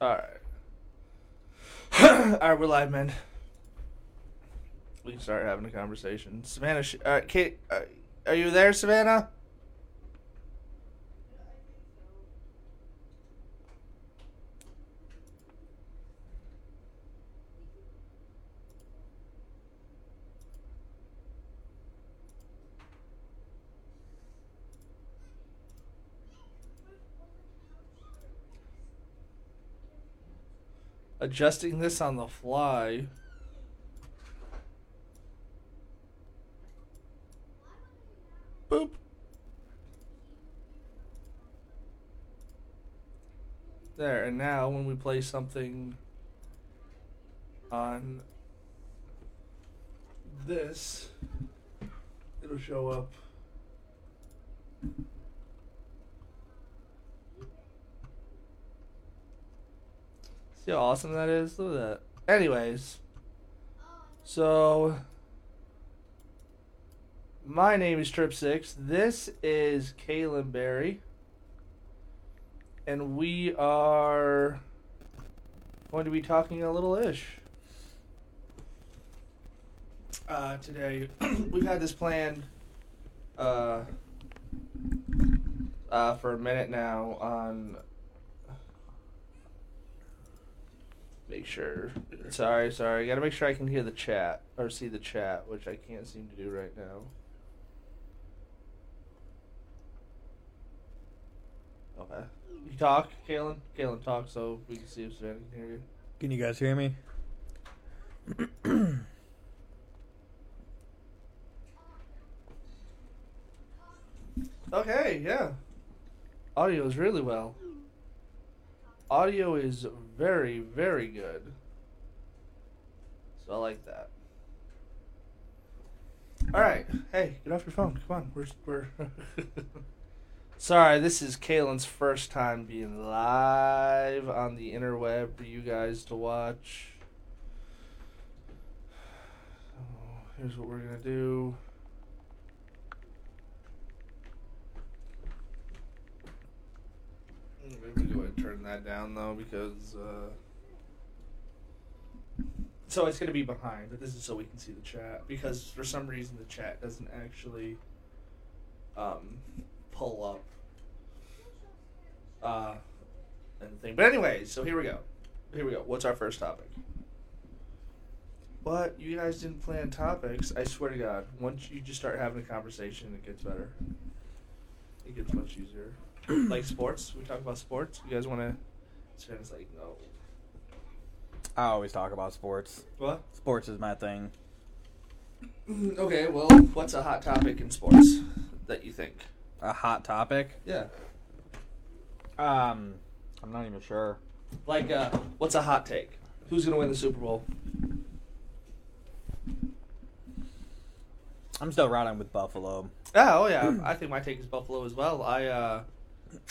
All right. All right, we're live, man. We can start having a conversation. Savannah, right, Kate, uh, are you there, Savannah? Adjusting this on the fly. Boop. There, and now when we play something on this, it'll show up. See how awesome that is? Look at that. Anyways, so my name is Tripp Six. This is Kaylen Berry, and we are going to be talking a little ish uh, today. We've had this planned uh, uh, for a minute now on make sure. Sorry, sorry. Gotta make sure I can hear the chat or see the chat, which I can't seem to do right now. Okay. You talk, Kaylen. Kaylen, talk so we can see if Savannah can hear you. Can you guys hear me? Okay, yeah. Audio is really well. Audio is very, very good. So I like that. All right. Hey, get off your phone. Come on. We're we're. Sorry, this is Kaylen's first time being live on the interweb for you guys to watch. So here's what we're gonna do. Maybe ahead and turn that down though because uh, so it's gonna be behind, but this is so we can see the chat because for some reason the chat doesn't actually um, pull up uh, anything. But anyways, so here we go. Here we go. What's our first topic? What you guys didn't plan topics? I swear to God, once you just start having a conversation, it gets better. It gets much easier. like sports, we talk about sports. You guys want to? It's like no. I always talk about sports. What? Sports is my thing. Okay, well, what's a hot topic in sports that you think? A hot topic? Yeah. Um, I'm not even sure. Like, uh, what's a hot take? Who's gonna win the Super Bowl? I'm still riding with Buffalo. Ah, oh yeah, I think my take is Buffalo as well. I uh,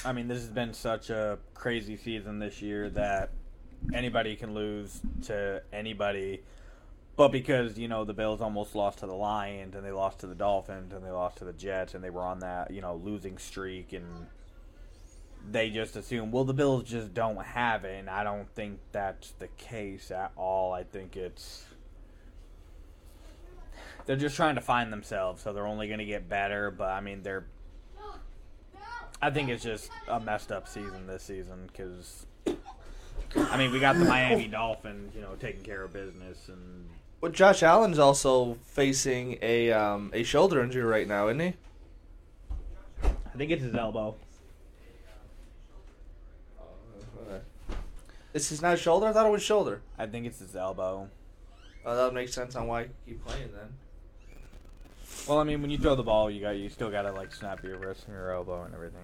I mean, this has been such a crazy season this year that anybody can lose to anybody. But because, you know, the Bills almost lost to the Lions and they lost to the Dolphins and they lost to the Jets and they were on that, you know, losing streak and they just assume, well, the Bills just don't have it. And I don't think that's the case at all. I think it's. They're just trying to find themselves, so they're only going to get better. But, I mean, they're I think it's just a messed up season this season because, I mean, we got the Miami Dolphins, you know, taking care of business, and well, Josh Allen's also facing a um, a shoulder injury right now, isn't he? I think it's his elbow. This is not shoulder. I thought it was shoulder. I think it's his elbow. Oh, that would make sense on why you keep playing then. Well, I mean, when you throw the ball, you got you still gotta like snap your wrist and your elbow and everything.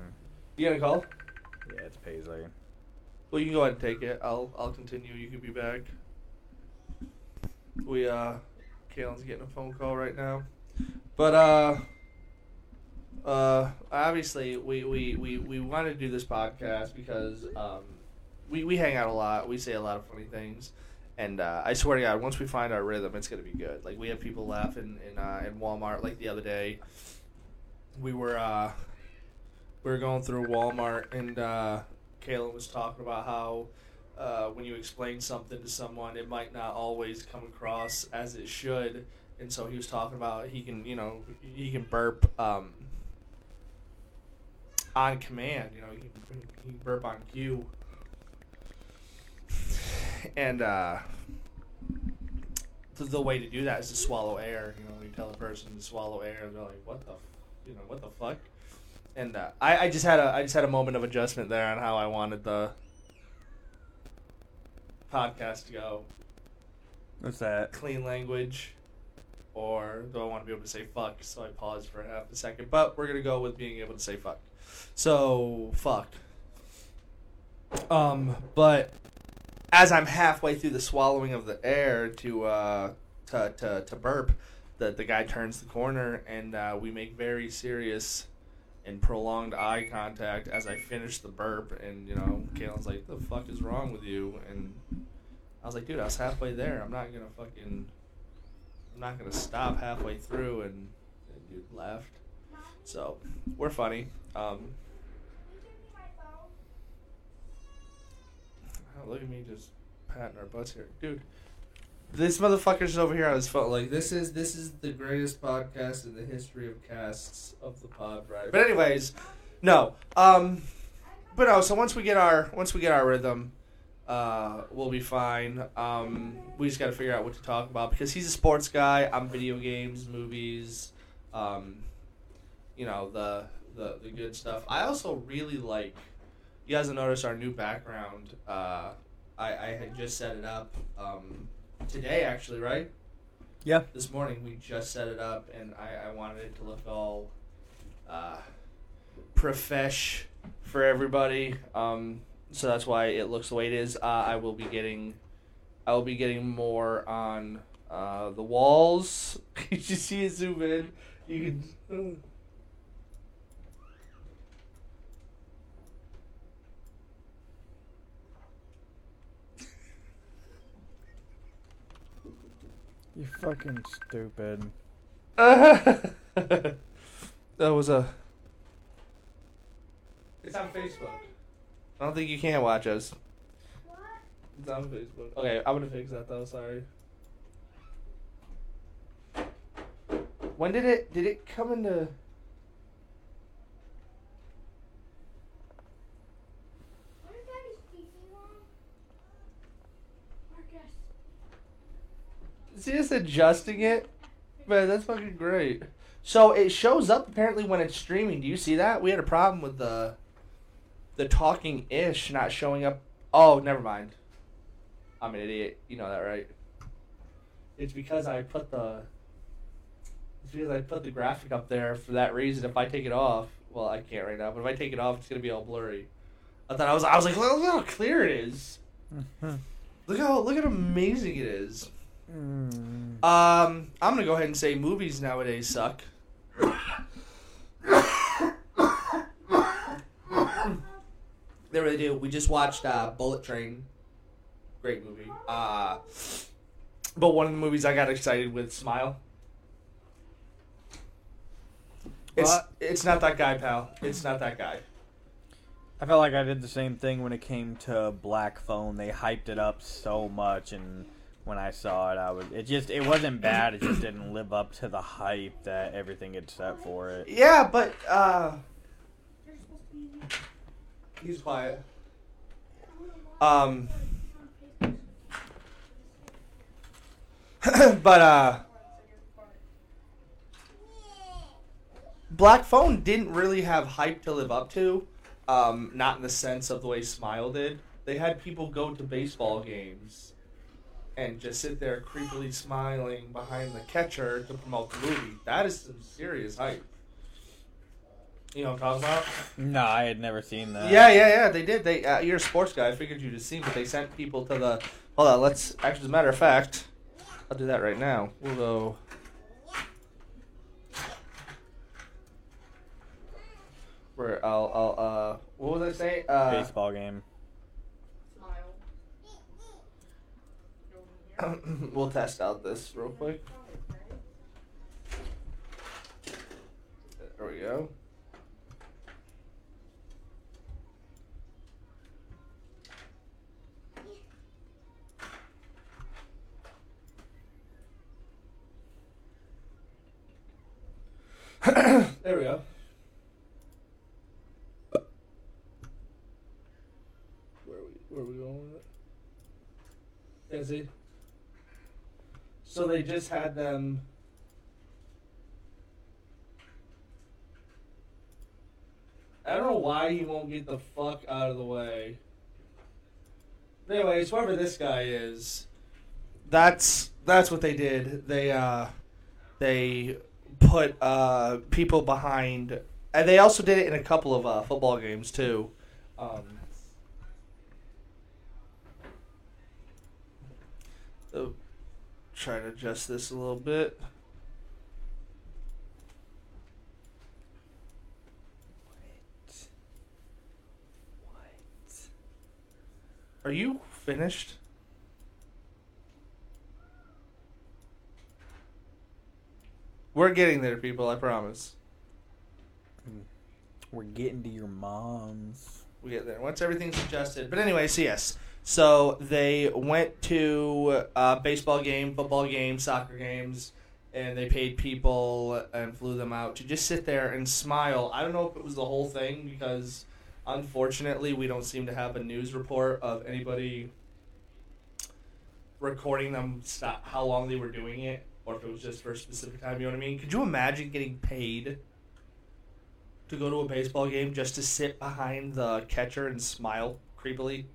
You got a call? Yeah, it's Paisley. Well, you can go ahead and take it. I'll I'll continue. You can be back. We uh, Kaylen's getting a phone call right now, but uh, uh, obviously we we we we want to do this podcast because um, we we hang out a lot. We say a lot of funny things. And uh, I swear to God, once we find our rhythm, it's gonna be good. Like we have people laughing in uh, in Walmart. Like the other day, we were uh, we were going through Walmart, and uh, Kayla was talking about how uh, when you explain something to someone, it might not always come across as it should. And so he was talking about he can, you know, he can burp um, on command. You know, he he can burp on cue. And uh, the, the way to do that is to swallow air. You know, when you tell a person to swallow air, they're like, "What the, you know, what the fuck?" And uh, I, I just had a, I just had a moment of adjustment there on how I wanted the podcast to go. What's that? Clean language, or do I want to be able to say fuck? So I paused for half a second, but we're gonna go with being able to say fuck. So fuck. Um, but as I'm halfway through the swallowing of the air to uh to to, to burp, the the guy turns the corner and uh, we make very serious and prolonged eye contact as I finish the burp and you know Kaylen's like the fuck is wrong with you? And I was like dude I was halfway there. I'm not gonna fucking I'm not gonna stop halfway through. And, and dude left. So we're funny. Um oh, look at me just patting our butts here dude this motherfucker's over here on his phone. Like this is this is the greatest podcast in the history of casts of the pod, right? But anyways, no. Um, but no. So once we get our once we get our rhythm, uh, we'll be fine. Um, we just got to figure out what to talk about because he's a sports guy. I'm video games, movies, um, you know the the the good stuff. I also really like. You guys have noticed our new background. Uh, I I had just set it up. Um, today actually, right? Yeah. This morning we just set it up, and I, I wanted it to look all uh, profesh for everybody. Um, so that's why it looks the way it is. Uh, I will be getting, I will be getting more on uh, the walls. you see it zoom in. You can. You fucking stupid. that was a. It's on Facebook. I don't think you can watch us. What? It's on Facebook. Okay, I'm gonna fix that though. Sorry. When did it? Did it come into? What is Daddy's speaking on? Marcus. Is he just adjusting it? Man, that's fucking great. So it shows up apparently when it's streaming. Do you see that? We had a problem with the the talking ish not showing up. Oh, never mind. I'm an idiot. You know that, right? It's because I put the it's because I put the graphic up there for that reason. If I take it off, well, I can't right now. But if I take it off, it's gonna be all blurry. I thought I was. I was like, look, look how clear it is. Mm-hmm. Look how look how amazing it is. Mm. Um, I'm gonna go ahead and say movies nowadays suck. they really do. We just watched uh, Bullet Train. Great movie. Uh, but one of the movies I got excited with, Smile. It's it's not that guy, pal. It's not that guy. I felt like I did the same thing when it came to Black Phone. They hyped it up so much, and when I saw it, I was it just it wasn't bad. It just didn't live up to the hype that everything had set for it. Yeah, but uh, You're supposed to he's quiet. Um, but uh, Black Phone didn't really have hype to live up to. Um, not in the sense of the way Smile did. They had people go to baseball games and just sit there creepily smiling behind the catcher to promote the movie. That is some serious hype. You know what I'm talking about? No, I had never seen that. Yeah, yeah, yeah. They did. They uh, you're a sports guy. I figured you'd have seen, but they sent people to the. Hold on. Let's actually, as a matter of fact, I'll do that right now. We'll go. Where I'll I'll uh what was I saying? Uh, Baseball game. we'll test out this real quick. There we go. there we go. Where are we, where are we going with it? Is it? So they just had them. I don't know why he won't get the fuck out of the way. Anyways, whoever this guy is, that's that's what they did. They uh, they put uh, people behind, and they also did it in a couple of uh, football games too. Um, try to adjust this a little bit. What? What? Are you finished? We're getting there, people. I promise. Hmm. We're getting to your mom's. We get there once everything's adjusted. But anyway, so yes. So they went to a baseball game, football game, soccer games, and they paid people and flew them out to just sit there and smile. I don't know if it was the whole thing because unfortunately we don't seem to have a news report of anybody recording them stop how long they were doing it or if it was just for a specific time, you know what I mean? Could you imagine getting paid to go to a baseball game just to sit behind the catcher and smile creepily?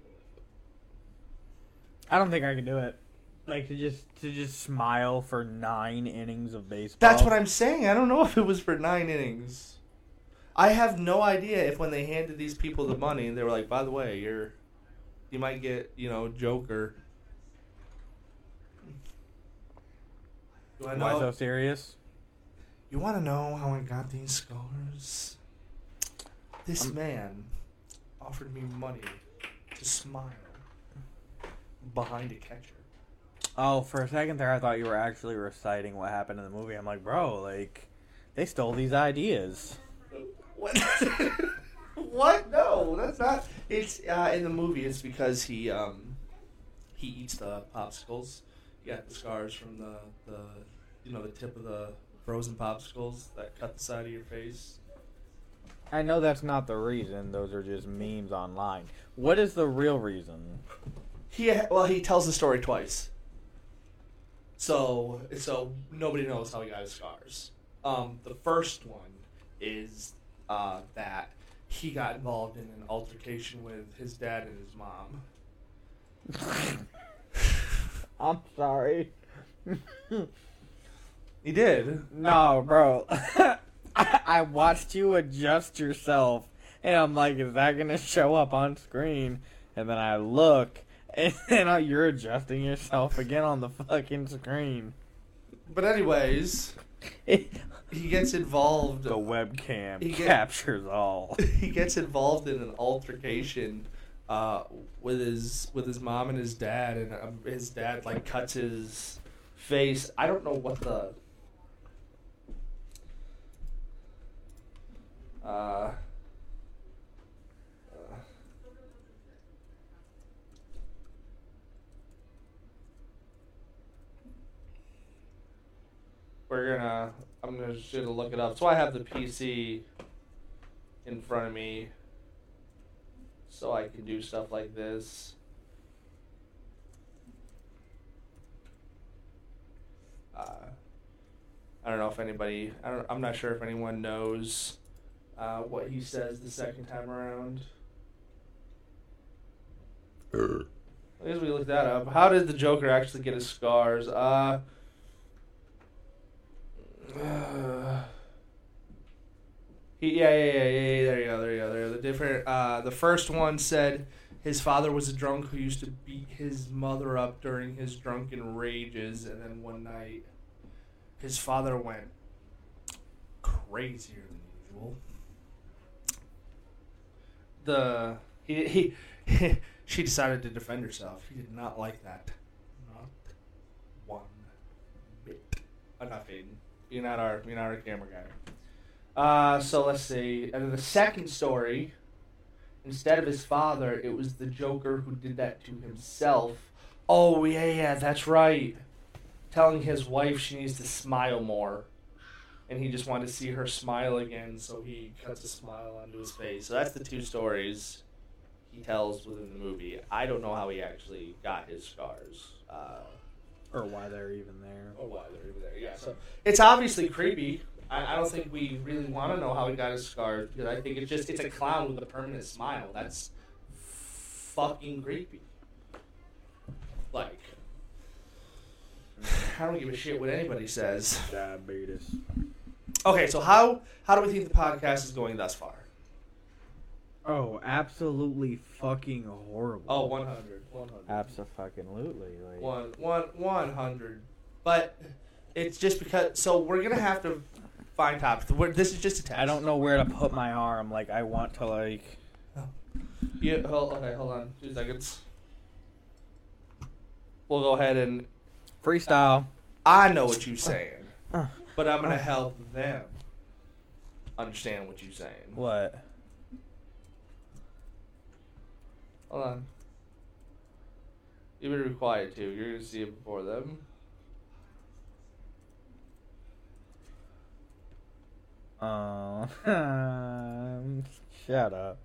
I don't think I can do it. Like to just to just smile for nine innings of baseball. That's what I'm saying. I don't know if it was for nine innings. I have no idea if when they handed these people the money, they were like, "By the way, you're, you might get, you know, Joker." You to Why so serious? You want to know how I got these scars? This I'm- man offered me money to smile behind a catcher. Oh, for a second there, I thought you were actually reciting what happened in the movie. I'm like, bro, like they stole these ideas. What? what? No, that's not. It's uh, in the movie. It's because he um he eats the popsicles. He got the scars from the the you know the tip of the frozen popsicles that cut the side of your face. I know that's not the reason. Those are just memes online. What is the real reason? He well he tells the story twice. So so nobody knows how he got his scars. Um, the first one is uh, that he got involved in an altercation with his dad and his mom. I'm sorry. He did. No, bro. I, I watched you adjust yourself, and I'm like, is that gonna show up on screen? And then I look, and then you're adjusting yourself again on the fucking screen. But anyways, he gets involved. the webcam He get- captures all. he gets involved in an altercation uh, with his with his mom and his dad, and um, his dad like cuts his face. I don't know what the. Uh, uh, we're gonna. I'm gonna just gonna look it up. So I have the PC in front of me, so I can do stuff like this. Uh, I don't know if anybody. I don't. I'm not sure if anyone knows uh, what he says the second time around. I guess we looked that up. How did the Joker actually get his scars? Uh, he, yeah, yeah, yeah, yeah. There you go. There you go. There. The different. Uh, the first one said his father was a drunk who used to beat his mother up during his drunken rages, and then one night, his father went crazier than usual. The he he she decided to defend herself. He did not like that. Not one bit. Not fading. You're not our you're not our camera guy. Uh, so let's see. And then the second story, instead of his father, it was the Joker who did that to himself. Oh yeah, yeah, that's right. Telling his wife she needs to smile more, and he just wanted to see her smile again, so he cuts a smile onto his face. So that's the two stories he tells within the movie. I don't know how he actually got his scars. Uh, Or why they're even there. or why they're even there. Yeah, so it's obviously creepy. I, I don't think we really want to know how he got his scars because I think it's just it's a clown with a permanent smile. That's fucking creepy. Like, I don't give a shit what anybody says. Diabetes. Okay, so how how do we think the podcast is going thus far? Oh, absolutely fucking horrible. Oh, 100. 100. Absolutely. Like, One, one, 100. But it's just because. So we're going to have to find topics. We're, this is just a test. I don't know where to put my arm. Like, I want to, like. You, hold, okay, hold on. Two seconds. We'll go ahead and. Freestyle. I know what you're saying, Uh. but I'm going to help them understand what you're saying. What? Hold on. You better be quiet too. You're going to see it before them. Oh. shut up.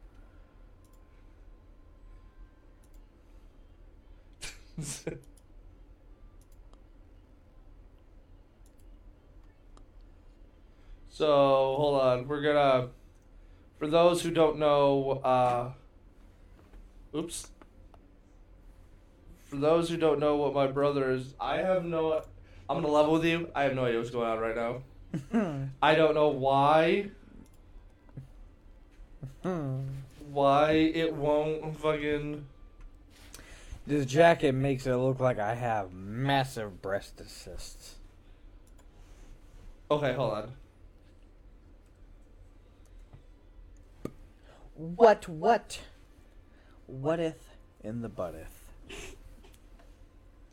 So hold on, we're gonna. For those who don't know, uh, oops. For those who don't know what my brother is, I have no. I'm gonna level with you. I have no idea what's going on right now. I don't know why. Why it won't fucking. This jacket makes it look like I have massive breast cysts. Okay, hold on. What, what? Whateth in the butteth?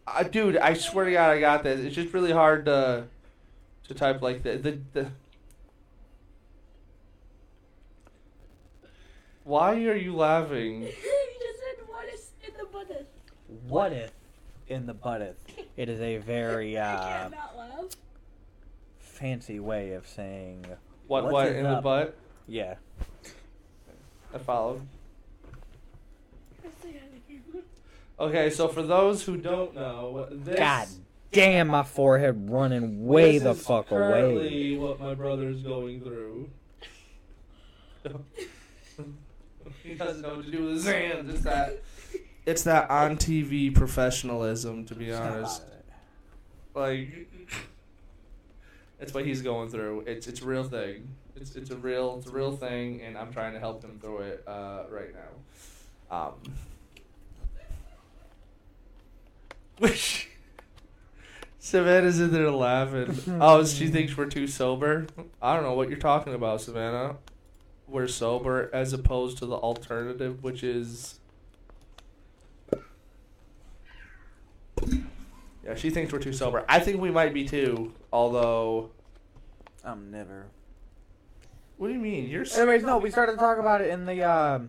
Uh, dude, I swear to God, I got this. It's just really hard to to type like that. The, the Why are you laughing? you just said what is in the button. Whateth in the butteth? It is a very uh, can't not laugh. fancy way of saying What? What it in the up? butt? yeah. I followed. Let's say that again. Okay, so for those who don't know, this God damn, my forehead running way this the is fuck away. currently what my brother's going through. he doesn't know what to do with his hands. It's that. It's that on TV professionalism, to be honest. like it's what he's going through. It's it's a real thing. It's it's a real it's a real thing, and I'm trying to help him through it uh, right now. Um, which Savannah's in there laughing. Oh, she thinks we're too sober. I don't know what you're talking about, Savannah. We're sober as opposed to the alternative, which is. Yeah, she thinks we're too sober. I think we might be too, although. I'm never. What do you mean? You're. s- Anyways, no, we started to talk about it in the uh,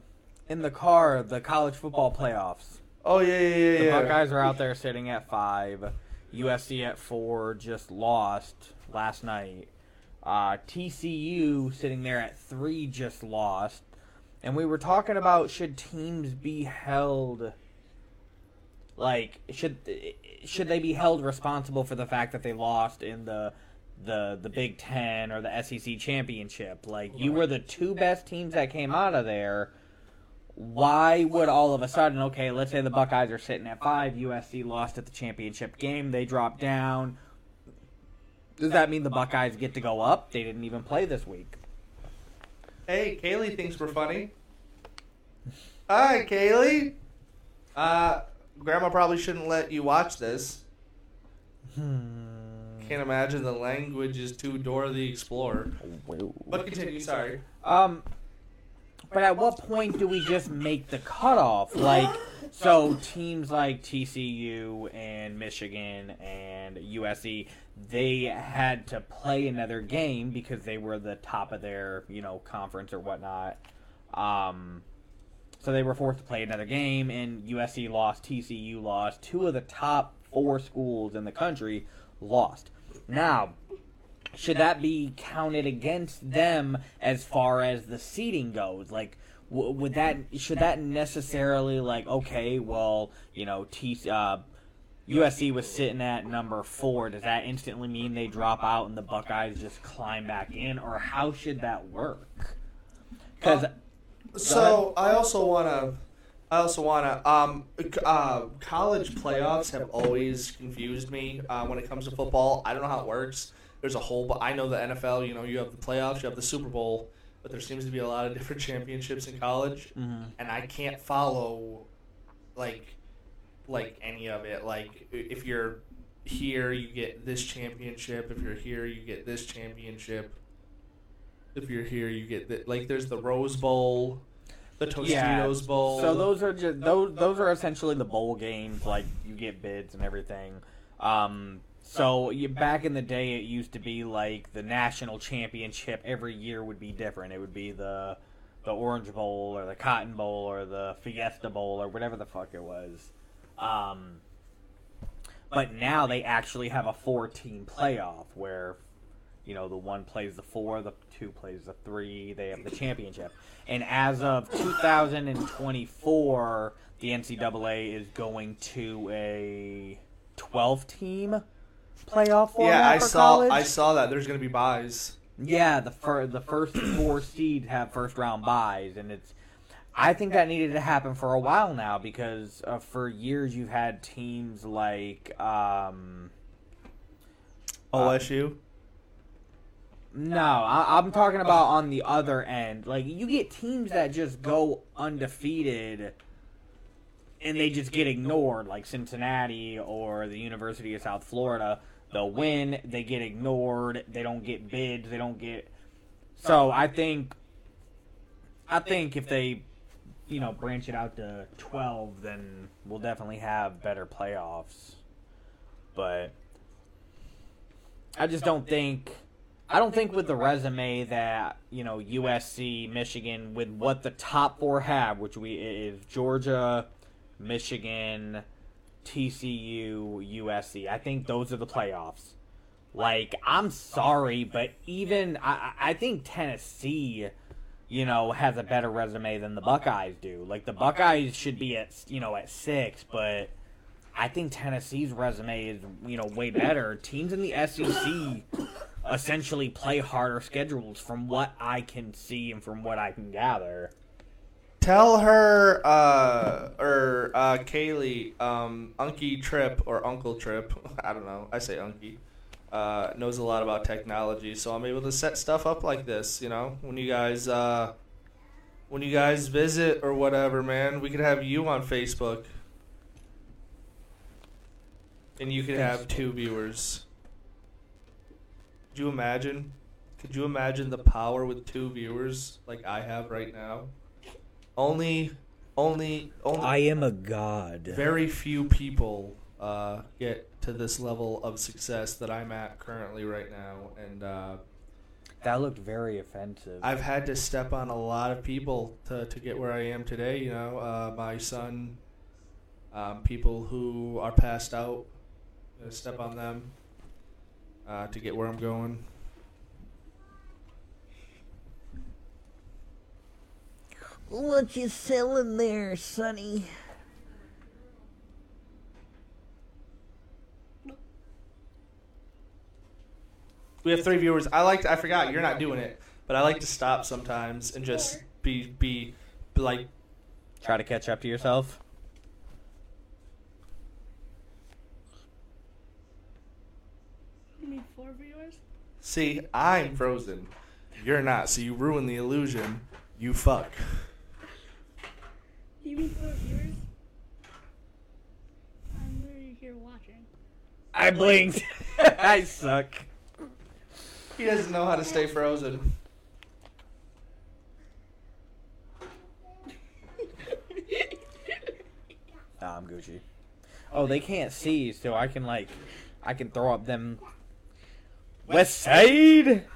in the car, the college football playoffs. Oh yeah, yeah, yeah, The yeah. Buckeyes are out there sitting at five. USC at four just lost last night. Uh, TCU sitting there at three just lost. And we were talking about should teams be held like should should they be held responsible for the fact that they lost in the the the Big 10 or the SEC championship? Like you were the two best teams that came out of there why would all of a sudden okay let's say the buckeyes are sitting at five usc lost at the championship game they dropped down does that mean the buckeyes get to go up they didn't even play this week Hey, Kaylee thinks we're funny. Hi, Kaylee. Uh, Grandma probably shouldn't let you watch this. Can't imagine the language is too Dora the Explorer. But continue. Sorry. um but at what point do we just make the cutoff like so teams like tcu and michigan and usc they had to play another game because they were the top of their you know conference or whatnot um So they were forced to play another game, and USC lost, TCU lost. Two of the top four schools in the country lost. Now, should that be counted against them as far as the seeding goes? Like, would that should that necessarily like okay, well, you know, T uh, USC was sitting at number four. Does that instantly mean they drop out and the Buckeyes just climb back in, or how should that work? Because So I also want to. I also want to. Um, uh, college playoffs have always confused me uh, when it comes to football. I don't know how it works. There's a whole, but I know the NFL. You know, you have the playoffs, you have the Super Bowl, but there seems to be a lot of different championships in college, Mhm. and I can't follow, like, like any of it. Like, if you're here, you get this championship. If you're here, you get this championship. If you're here, you get the, like. There's the Rose Bowl, the Tostitos Yeah, Bowl. So those are just those those are essentially the bowl games. Like you get bids and everything. Um, so you, back in the day, it used to be like the national championship every year would be different. It would be the the Orange Bowl or the Cotton Bowl or the Fiesta Bowl or whatever the fuck it was. Um, but now they actually have a four team playoff where you know the one plays the four, the two plays the three. They have the championship. And as of 2024, the NCAA is going to a 12 team playoff format yeah, I for saw. college. I saw that. There's gonna be buys. Yeah, the fir- the first four seeds have first round buys, and it's. I think that needed to happen for a while now because uh, for years you've had teams like um, OSU. No, I, I'm talking about on the other end. Like you get teams that just go undefeated, and they just get ignored, like Cincinnati or the University of South Florida. They'll win, they get ignored, they don't get bids, they don't get. So I think, I think if they, you know, branch it out to twelve, then we'll definitely have better playoffs. But I just don't think. I don't think with the resume that you know USC, Michigan, with what the top four have, which we is Georgia, Michigan, TCU, USC. I think those are the playoffs. Like I'm sorry, but even I, I think Tennessee, you know, has a better resume than the Buckeyes do. Like the Buckeyes should be at you know at six, but I think Tennessee's resume is you know way better. Teams in the SEC essentially play harder schedules from what I can see and from what I can gather. Tell her, uh, or uh, Kaylee, um, Unky Tripp or Uncle Tripp, I don't know, I say Unky, uh, knows a lot about technology, so I'm able to set stuff up like this, you know, when you guys, uh, when you guys visit or whatever, man, we could have you on Facebook. And you could have two viewers. Could you imagine? Could you imagine the power with two viewers like I have right now? Only, only, only. I am a god. very few people uh, get to this level of success that I'm at currently right now, and uh, That looked very offensive. I've had to step on a lot of people to, to get where I am today. You know, uh, my son, um, people who are passed out, uh, step on them uh, to get where I'm going. What you selling there, Sonny? We have three viewers. I like. To, I forgot you're not doing it, but I like to stop sometimes and just be be, be like Try to catch up to yourself. You mean four viewers? See, I'm frozen. You're not, so you ruin the illusion. You fuck. You mean four viewers? I'm literally here watching. I blinked. I suck. He doesn't know how to stay frozen. Nah, I'm Gucci. Oh, they can't see, so I can like, I can throw up them. West Side.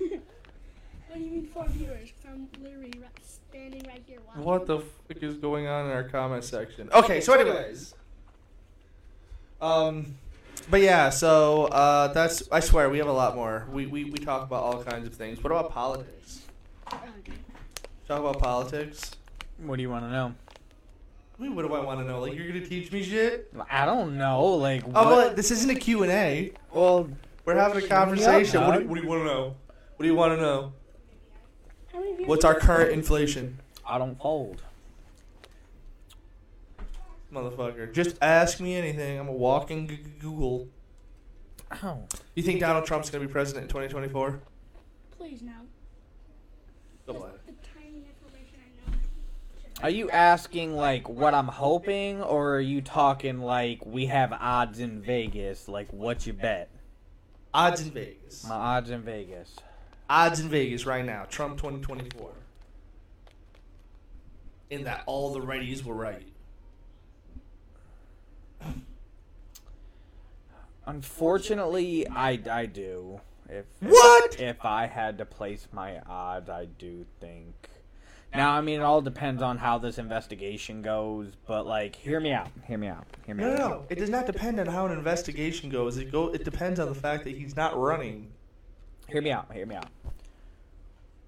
What do you mean four viewers? 'Cause I'm literally right, standing right here watching. What the fuck is going on in our comment section? Okay, so anyways. Um but yeah, so uh that's I swear we have a lot more. We we, we talk about all kinds of things. What about politics? Talk about politics. What do you want to know? I mean, what do I want to know? Like, you're gonna teach me shit? I don't know. Like, Oh, what? well, this isn't a Q and A. well, We're having a Shut me up, conversation. What do, what do you want to know? What do you want to know? How many viewers What's our current inflation, I don't fold. motherfucker? Just ask me anything. I'm a walking g- g- Google. Oh. You think Donald Trump's gonna be president in 2024? Please no. Go Just on. the tiny information I know. Are you asking like what I'm hoping, or are you talking like we have odds in Vegas? Like what you bet? Odds in Vegas. My odds in Vegas. Odds in Vegas right now. Trump 2024. In that all the righties were right. Unfortunately, I I do. If What? if I had to place my odds, I do think. Now, I mean, it all depends on how this investigation goes, but like, hear me out. Hear me out. Hear me No, out. no, no. It does not depend on how an investigation goes. It go. It depends on the fact that he's not running. Hear me out. Hear me out.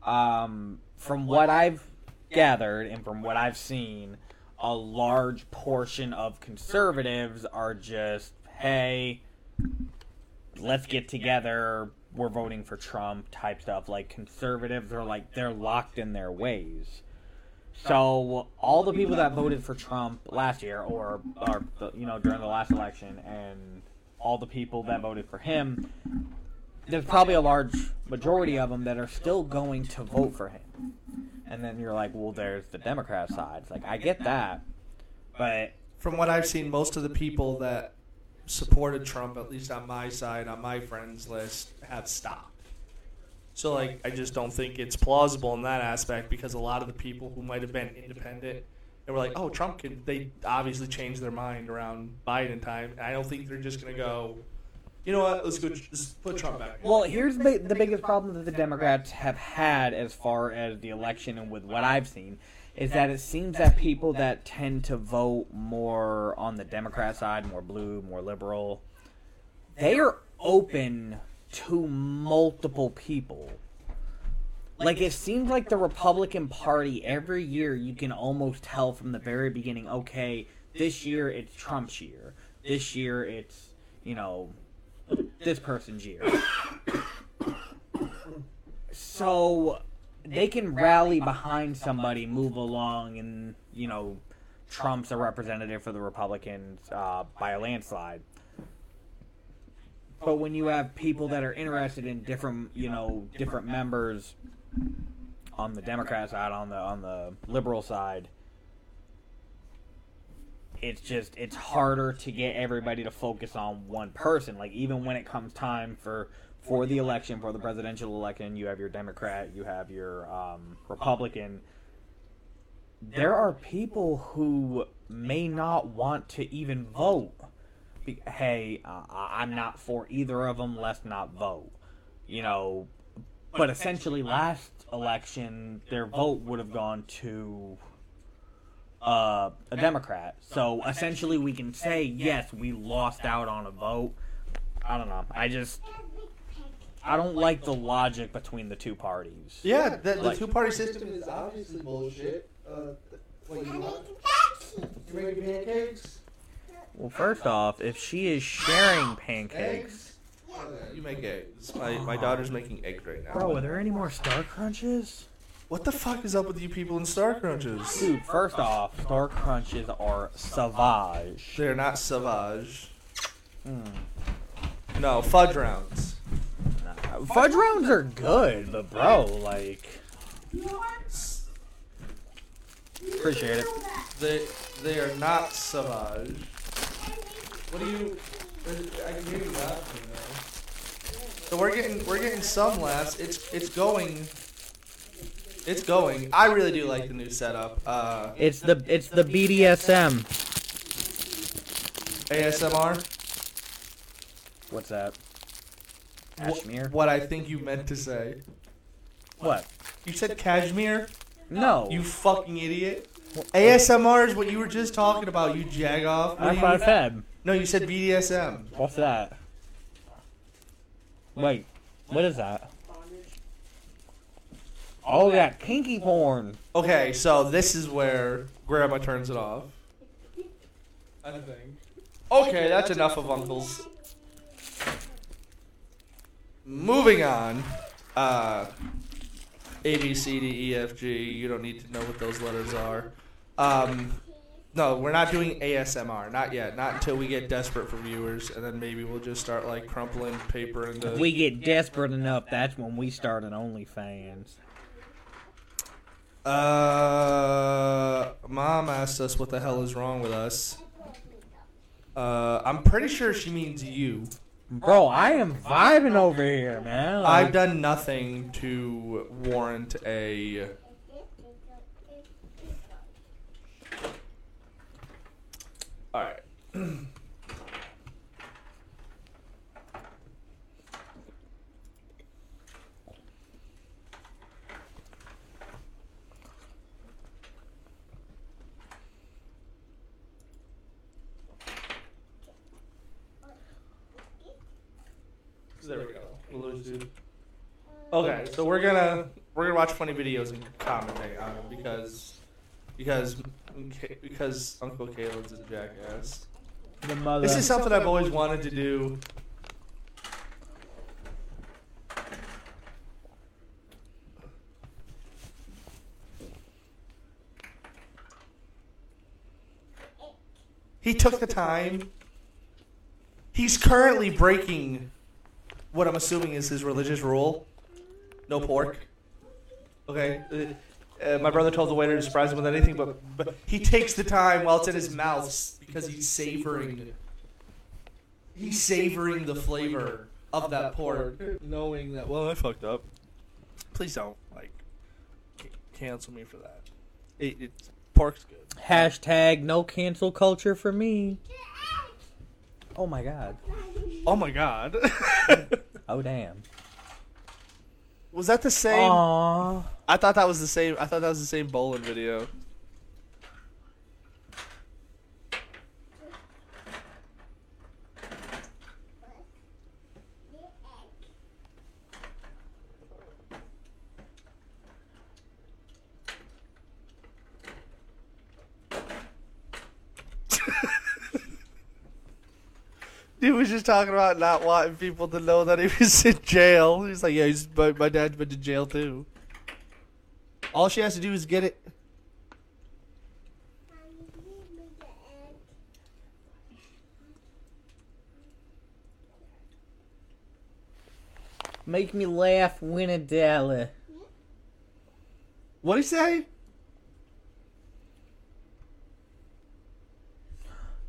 Um, from what I've gathered and from what I've seen, a large portion of conservatives are just, hey, let's get together. We're voting for Trump type stuff. Like conservatives are like they're locked in their ways. So all the people that voted for Trump last year, or or you know during the last election, and all the people that voted for him, there's probably a large majority of them that are still going to vote for him. And then you're like, well, there's the Democrat side. It's like I get that, but From what I've seen, most of the people that supported Trump, at least on my side, on my friends list, have stopped. So, like, I just don't think it's plausible in that aspect because a lot of the people who might have been independent and were like, "Oh, Trump can," they obviously changed their mind around Biden time. I don't think they're just gonna go. You know what? Let's go. Let's put Trump back. Well, here's the, the biggest problem that the Democrats have had as far as the election and with what I've seen is that it seems that people that tend to vote more on the Democrat side, more blue, more liberal, they are open to multiple people. Like it seems like the Republican Party every year you can almost tell from the very beginning, okay, this year it's Trump's year. This year it's, you know, this person's year. So they can rally behind somebody, move along, and you know, Trump's a representative for the Republicans uh, by a landslide. But when you have people that are interested in different, you know, different members on the Democrat side, on the on the liberal side, it's just it's harder to get everybody to focus on one person. Like even when it comes time for for the election, for the presidential election, you have your Democrat, you have your um, Republican. There are people who may not want to even vote. Be- Hey, uh, I'm not for either of them. Let's not vote. You know, but essentially, last election, their vote would have gone to uh, a Democrat. So essentially, we can say yes, we lost out on a vote. I don't know. I just I don't like the logic between the two parties. Yeah, the, the Like- two party system is obviously bullshit. Uh, what you want? You making pancakes? Well, first off, if she is sharing pancakes, Uh, you make eggs. My my daughter's making eggs right now. bro, are there any more Star Crunches? What the fuck is up with you people in Star Crunches? Dude, first off, Star Crunches are savage. They're not Savage. Hmm. No, fudge rounds. Fudge rounds are good, but bro, like, appreciate it. They they are not Savage. What do you? I can hear you laughing though. So we're getting we're getting some laughs. It's it's going. It's going. I really do like the new setup. Uh, It's the it's the BDSM. ASMR. What's that? Wh- Kashmir? What I think you meant to say. What? You said cashmere. No. You fucking idiot. ASMR is what you were just talking about. You jag off. What That's do what I you- said. No, you said BDSM. What's that? Wait, what is that? Oh, that kinky porn. Okay, so this is where Grandma turns it off. I think. Okay, that's enough of uncles. Moving on. Uh, A, B, C, D, E, F, G. You don't need to know what those letters are. Um, no, we're not doing ASMR. Not yet. Not until we get desperate for viewers, and then maybe we'll just start like crumpling paper into. If we get desperate enough, that's when we start an OnlyFans. Uh, mom asked us what the hell is wrong with us. Uh, I'm pretty sure she means you. Bro, I am vibing over here, man. I've done nothing to warrant a. All right. There we go. We'll lose dude. Okay, so we're gonna we're gonna watch funny videos and commentate on them because because because Uncle Caleb's a jackass. the mother. This is something I've always wanted to do. He took the time. He's currently breaking what I'm assuming is his religious rule. No pork. Okay. Uh, uh, my brother told the waiter to surprise him with anything, but, but he takes the time while it's in his mouth because he's savoring. He's savoring the flavor of that pork, knowing that. Well, I fucked up. Please don't like c- cancel me for that. It, it pork's good. Hashtag no cancel culture for me. Oh my god. Oh my god. Oh damn. was that the same? Aww. I thought that was the same. I thought that was the same bowling video. Dude was just talking about not wanting people to know that he was in jail. He's like, yeah, he's, my, my dad's been to jail too. All she has to do is get it. Make me laugh, win a dollar. What'd he say?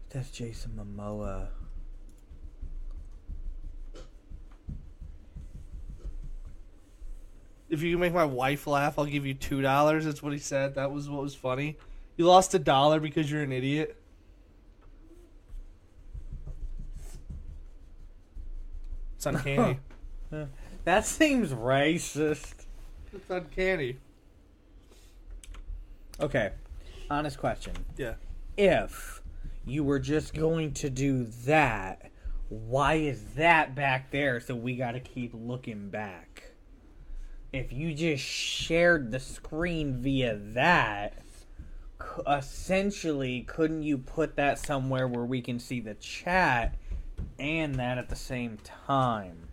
That's Jason Momoa. If you can make my wife laugh, I'll give you two dollars. That's what he said. That was what was funny. You lost a dollar because you're an idiot. It's uncanny. That seems racist. it's uncanny. Okay, honest question. Yeah. If you were just going to do that, why is that back there so we gotta keep looking back? If you just shared the screen via that, essentially, couldn't you put that somewhere where we can see the chat and that at the same time?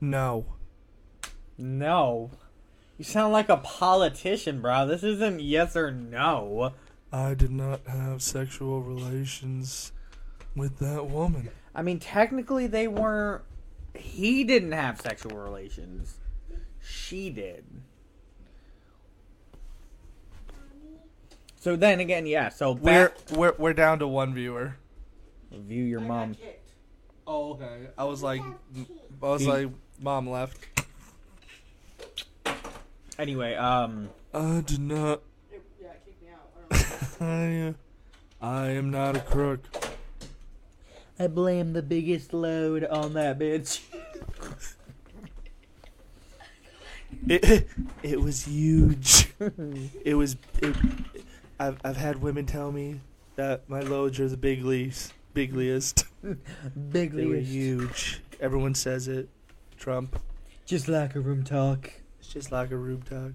No. No. You sound like a politician, bro. This isn't yes or no. I did not have sexual relations with that woman. I mean, technically, they weren't. He didn't have sexual relations. She did. So then again, yeah. So We're we're we're down to one viewer. view your mom. Oh, okay. I was like, I was He- like, mom left. Anyway, um, I did not. Yeah, it kicked me out. I. I, I am not a crook. I blame the biggest load on that bitch. It it was huge. it was. It, I've I've had women tell me that my loads are the bigliest, bigliest. They were Bigliest. huge. Everyone says it. Trump. Just like a room talk. It's just like a room talk.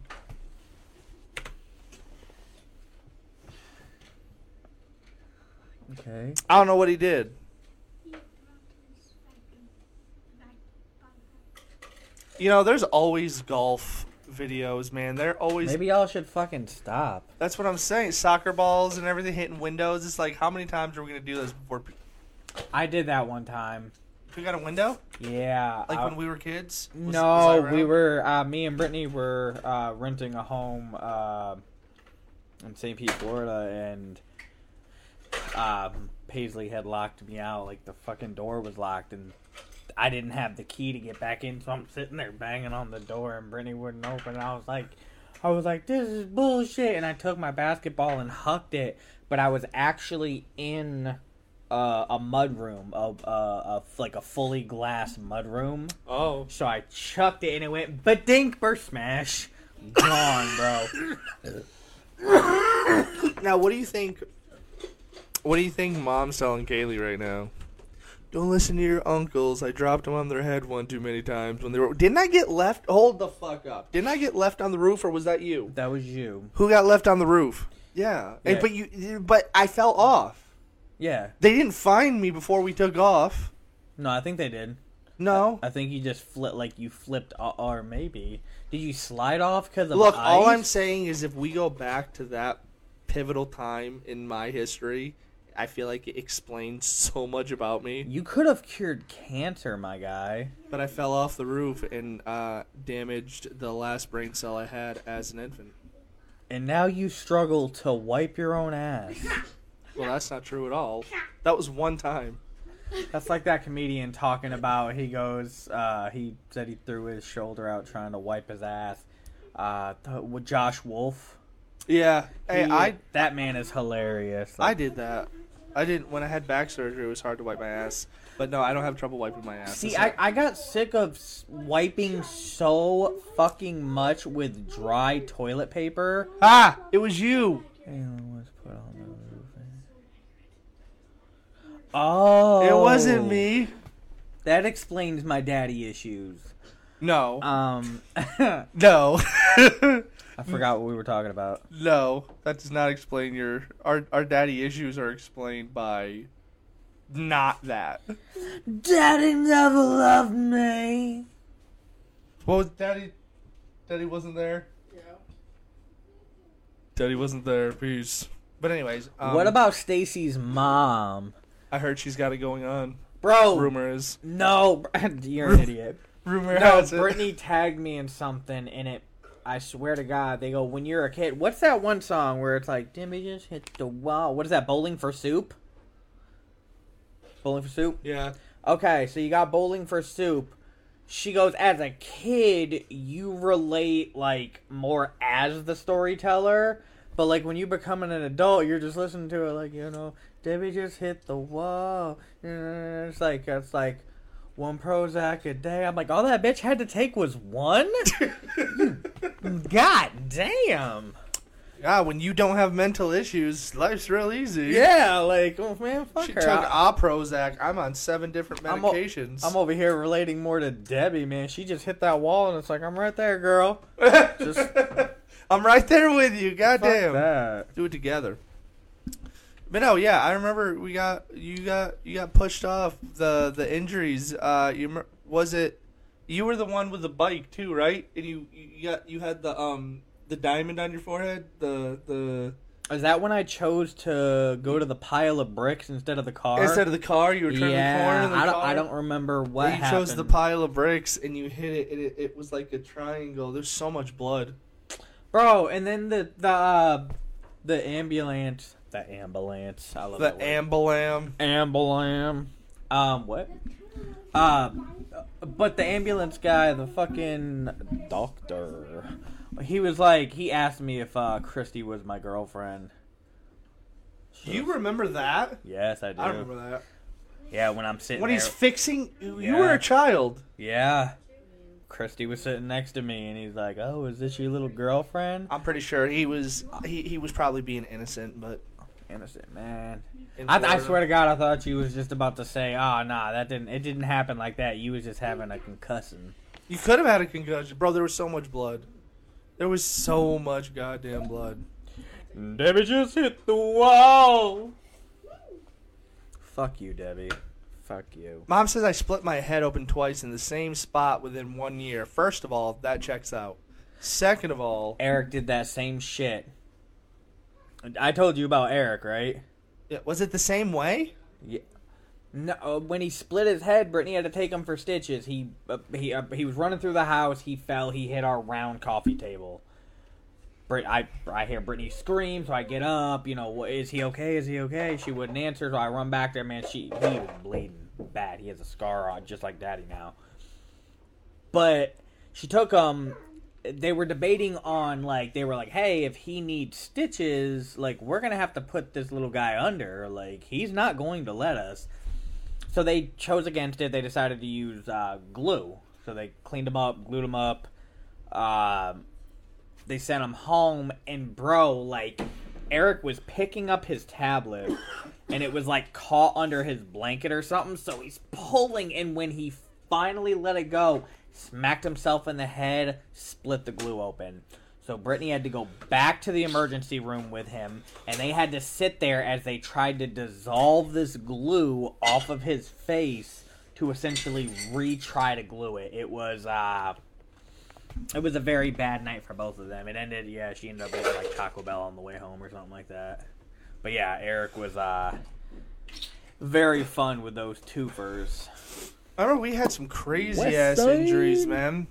Okay. I don't know what he did. You know, there's always golf videos, man. They're always. Maybe y'all should fucking stop. That's what I'm saying. Soccer balls and everything hitting windows. It's like, how many times are we gonna do this before pe- I did that one time. we got a window? Yeah. Like I- when we were kids? Was- was no, around? we were. Uh, me and Brittany were uh, renting a home uh, in St. Pete, Florida, and um, Paisley had locked me out. Like the fucking door was locked, and I didn't have the key to get back in, so I'm sitting there banging on the door, and Brittany wouldn't open. And I was like, I was like, this is bullshit. And I took my basketball and hucked it, but I was actually in. Uh, a mud room, a, a, a like a fully glass mud room, Oh. so I chucked it and it went but dink burst smash. Gone, bro. Now, what do you think? What do you think mom's telling Kaylee right now? Don't listen to your uncles. I dropped them on their head one too many times when they were. Didn't I get left? Hold the fuck up. Didn't I get left on the roof, or was that you? That was you. Who got left on the roof? Yeah, And- but you, but I fell off. Yeah. They didn't find me before we took off. No, I think they did. No. I think you just flipped, like you flipped, o- or maybe did you slide off because of Look, all I'm saying is if we go back to that pivotal time in my history, I feel like it explains so much about me. You could have cured cancer, my guy. But I fell off the roof and uh, damaged the last brain cell I had as an infant. And now you struggle to wipe your own ass. Well, that's not true at all. That was one time. That's like that comedian talking about. He goes, uh, he said he threw his shoulder out trying to wipe his ass. Uh, th- with Josh Wolf. Yeah. Hey, He- I that man is hilarious. I did that. I didn't when I had back surgery. It was hard to wipe my ass. But no, I don't have trouble wiping my ass. See, I, I got sick of wiping so fucking much with dry toilet paper. ah, it was you. Oh, It wasn't me. That explains my daddy issues. No, Um, I forgot what we were talking about. no. That does not explain your our our daddy issues are explained by not that. Daddy never loved me. What was daddy? Daddy wasn't there. Yeah. Daddy wasn't there. Peace. But anyways, um, what about Stacy's mom, I heard she's got it going on. bro? Rumor is No, you're an idiot. rumor No, has it. Brittany tagged me in something, and it. I swear to God, they go when you're a kid. What's that one song where it's like, "Debbie just hit the wall"? What is that? Bowling for soup. Bowling for soup. Yeah. Okay, so you got bowling for soup. She goes, as a kid, you relate like more as the storyteller, but like when you become an adult, you're just listening to it like you know, Debbie just hit the wall. And It's like it's like one Prozac a day. I'm like, all that bitch had to take was one. God damn. Yeah, when you don't have mental issues, life's real easy. Yeah, like oh man, fuck She her. took I- a Prozac. I'm on seven different I'm o- medications. I'm over here relating more to Debbie, man. She just hit that wall, and it's like I'm right there, girl. Just I'm right there with you. Goddamn. Do it together. But no, yeah, I remember we got you got you got pushed off the the injuries. Uh, you was it you were the one with the bike too, right? And you you got you had the um the diamond on your forehead. The the Is that when I chose to go to the pile of bricks instead of the car? instead of the car, you were turning the corner. yeah, the I don't. car, I don't remember what you happened. chose the pile of bricks and you hit it, and it. It was like a triangle. There's so much blood. bro. And then the the uh, the ambulance, the ambulance. I love The that word. ambulam. Ambulam. Um, what? Uh, but the ambulance guy, the fucking doctor, he was like, he asked me if uh, Christy was my girlfriend. You remember that? Yes, I do. I remember that. Yeah, when I'm sitting When there. he's fixing, you Yeah. were a child. yeah. Christy was sitting next to me, and he's like, "Oh, is this your little girlfriend?" I'm pretty sure he was he, he was probably being innocent, but innocent man. I, I swear to God, I thought you was just about to say, "Oh, nah, that didn't. It didn't happen like that. You was just having a concussion." You could have had a concussion, bro. There was so much blood. There was so much goddamn blood. Debbie just hit the wall. Fuck you, Debbie. Fuck you. Mom says I split my head open twice in the same spot within one year. First of all, that checks out. Second of all, Eric did that same shit. I told you about Eric, right? yeah, was it the same way? Yeah. No, uh, when he split his head, Brittany had to take him for stitches. He uh, he uh, he was running through the house. He fell. He hit our round coffee table. Brit, I I hear Brittany scream, so I get up. You know, is he okay? Is he okay? She wouldn't answer, so I run back there. Man, she he was bleeding bad. He has a scar on, just like Daddy now. But she took um they were debating on like they were like hey if he needs stitches like we're gonna have to put this little guy under. Like he's not going to let us. So they chose against it. They decided to use uh, glue. So they cleaned him up glued him up. Um, they sent him home. And bro like eric was picking up his tablet and it was like caught under his blanket or something. So he's pulling and when he finally let it go smacked himself in the head split the glue open so brittany had to go back to the emergency room with him and they had to sit there as they tried to dissolve this glue off of his face to essentially retry to glue it it was uh it was a very bad night for both of them. It ended, yeah, she ended up eating like Taco Bell on the way home or something like that. But yeah, Eric was uh very fun with those twofers. I remember we had some crazy West ass Side. injuries, man.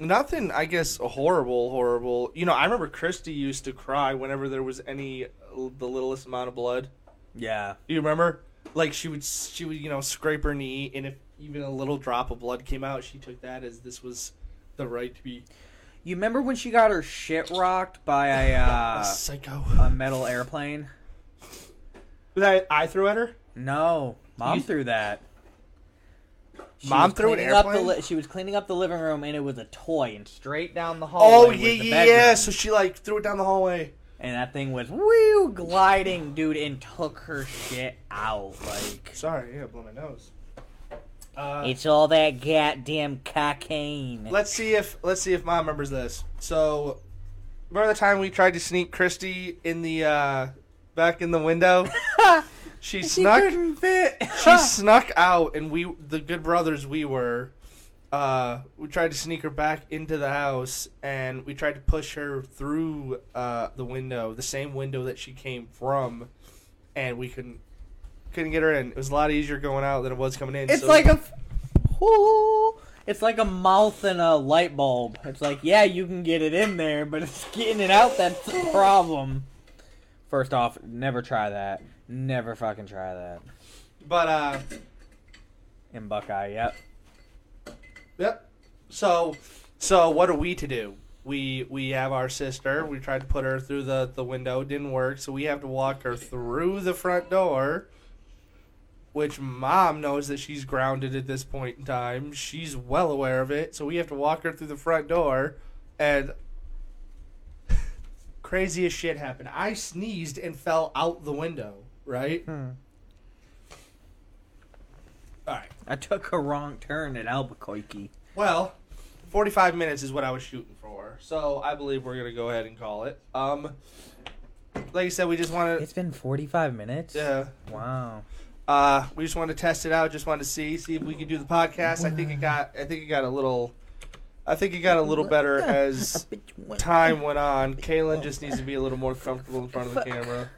Nothing, I guess, horrible, horrible. You know, I remember Christy used to cry whenever there was any the littlest amount of blood. Yeah. You remember? Like she would, she would, you know, scrape her knee, and if even a little drop of blood came out, she took that as this was the right to be You remember when she got her shit rocked by a a uh, psycho. a metal airplane? that I threw at her. No, mom You- threw that. She Mom was threw an cleaning up the airplane? li- she was cleaning up the living room and it was a toy and straight down the Oh hallway. was yeah, the yeah, yeah. bedroom. So she like threw it down the hallway. and that thing was woo gliding, dude, and took her shit out. Like Sorry, yeah, blew my nose. Uh, it's all that goddamn cocaine. let's see if let's see if mom remembers this. So, remember the time we tried to sneak Christy in the uh back in the window? she she snuck. couldn't fit. She snuck out, and we, the good brothers we were, uh, we tried to sneak her back into the house, and we tried to push her through uh, the window, the same window that she came from, and we couldn't couldn't get her in. It was a lot easier going out than it was coming in. It's so- like a, Ooh, it's like a mouth and a light bulb. It's like, yeah, you can get it in there, but it's getting it out that's the problem. First off, never try that. Never fucking try that. but uh, In Buckeye, yep. Yep. So, so what are we to do? We we have our sister. We tried to put her through the the window. Didn't work. So we have to walk her through the front door. Which mom knows that she's grounded at this point in time. She's well aware of it. So we have to walk her through the front door, and craziest shit happened. I sneezed and fell out the window. Right. Hmm. All right. I took a wrong turn at Albuquerque. Well, 45 minutes is what I was shooting for. So I believe we're going to go ahead and call it. Um, like I said, we just want to. It's been 45 minutes? Yeah. Wow. Uh, we just want to test it out. Just want to see see if we can do the podcast. I think it got. I think it got a little. I think it got a little better as time went on. Kaylen just needs to be a little more comfortable in front of the camera.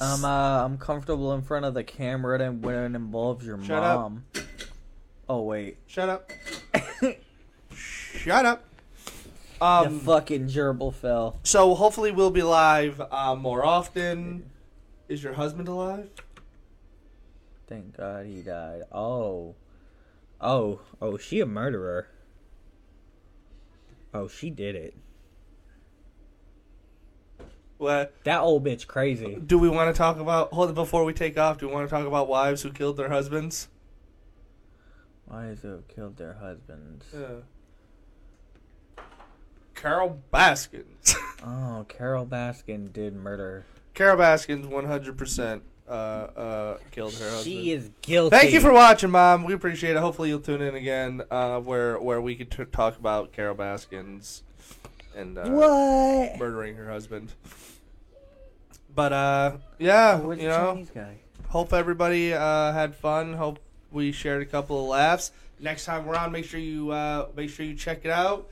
I'm uh I'm comfortable in front of the camera and when it involves your Shut up. mom. Oh wait. Shut up. Shut up. the Um, fucking gerbil fell. so hopefully we'll be live uh, more often. Is your husband alive? Thank God he died. Oh. Oh. Oh, she a murderer. Oh, she did it. What? That old bitch crazy. Do we want to talk about? Hold it before we take off. Do we want to talk about wives who killed their husbands? Is it killed their husbands? Yeah. Carol Baskins. Oh, Carol Baskin did murder. Carol Baskins 100% uh, uh, killed her husband. She is guilty. Thank you for watching, Mom. We appreciate it. Hopefully, you'll tune in again, uh, where where we could t- talk about Carol Baskins and uh, what? murdering her husband. But uh, yeah, Where's you know, Chinese guy? hope everybody uh, had fun. Hope we shared a couple of laughs. Next time we're on, make sure you uh, make sure you check it out.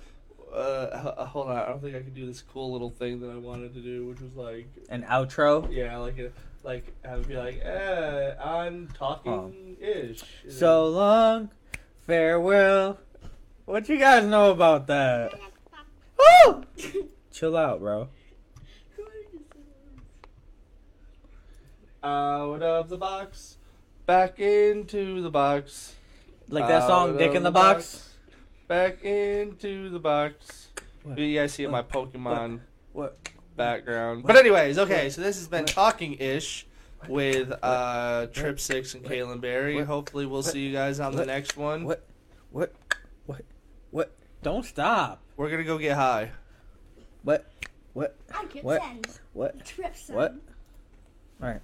Uh, h- hold on, I don't think I can do this cool little thing that I wanted to do, which was like, An outro. yeah, like a, like have it be like, eh, I'm talking ish. So long, farewell. What you guys know about that? Woo! Chill out, bro. Out of the box, back into the box. Like that song, "Dick in the Box." Back into the box. What? You guys see my Pokemon What? background. What? But anyways, okay, What? so this has been talking ish with uh, Tripp Six and What? Kaylen Berry. What? Hopefully, we'll What? see you guys on the next one. What? What? What? What? Don't stop. We're gonna go get high. What? What? I could What? send What? trips. What? All right.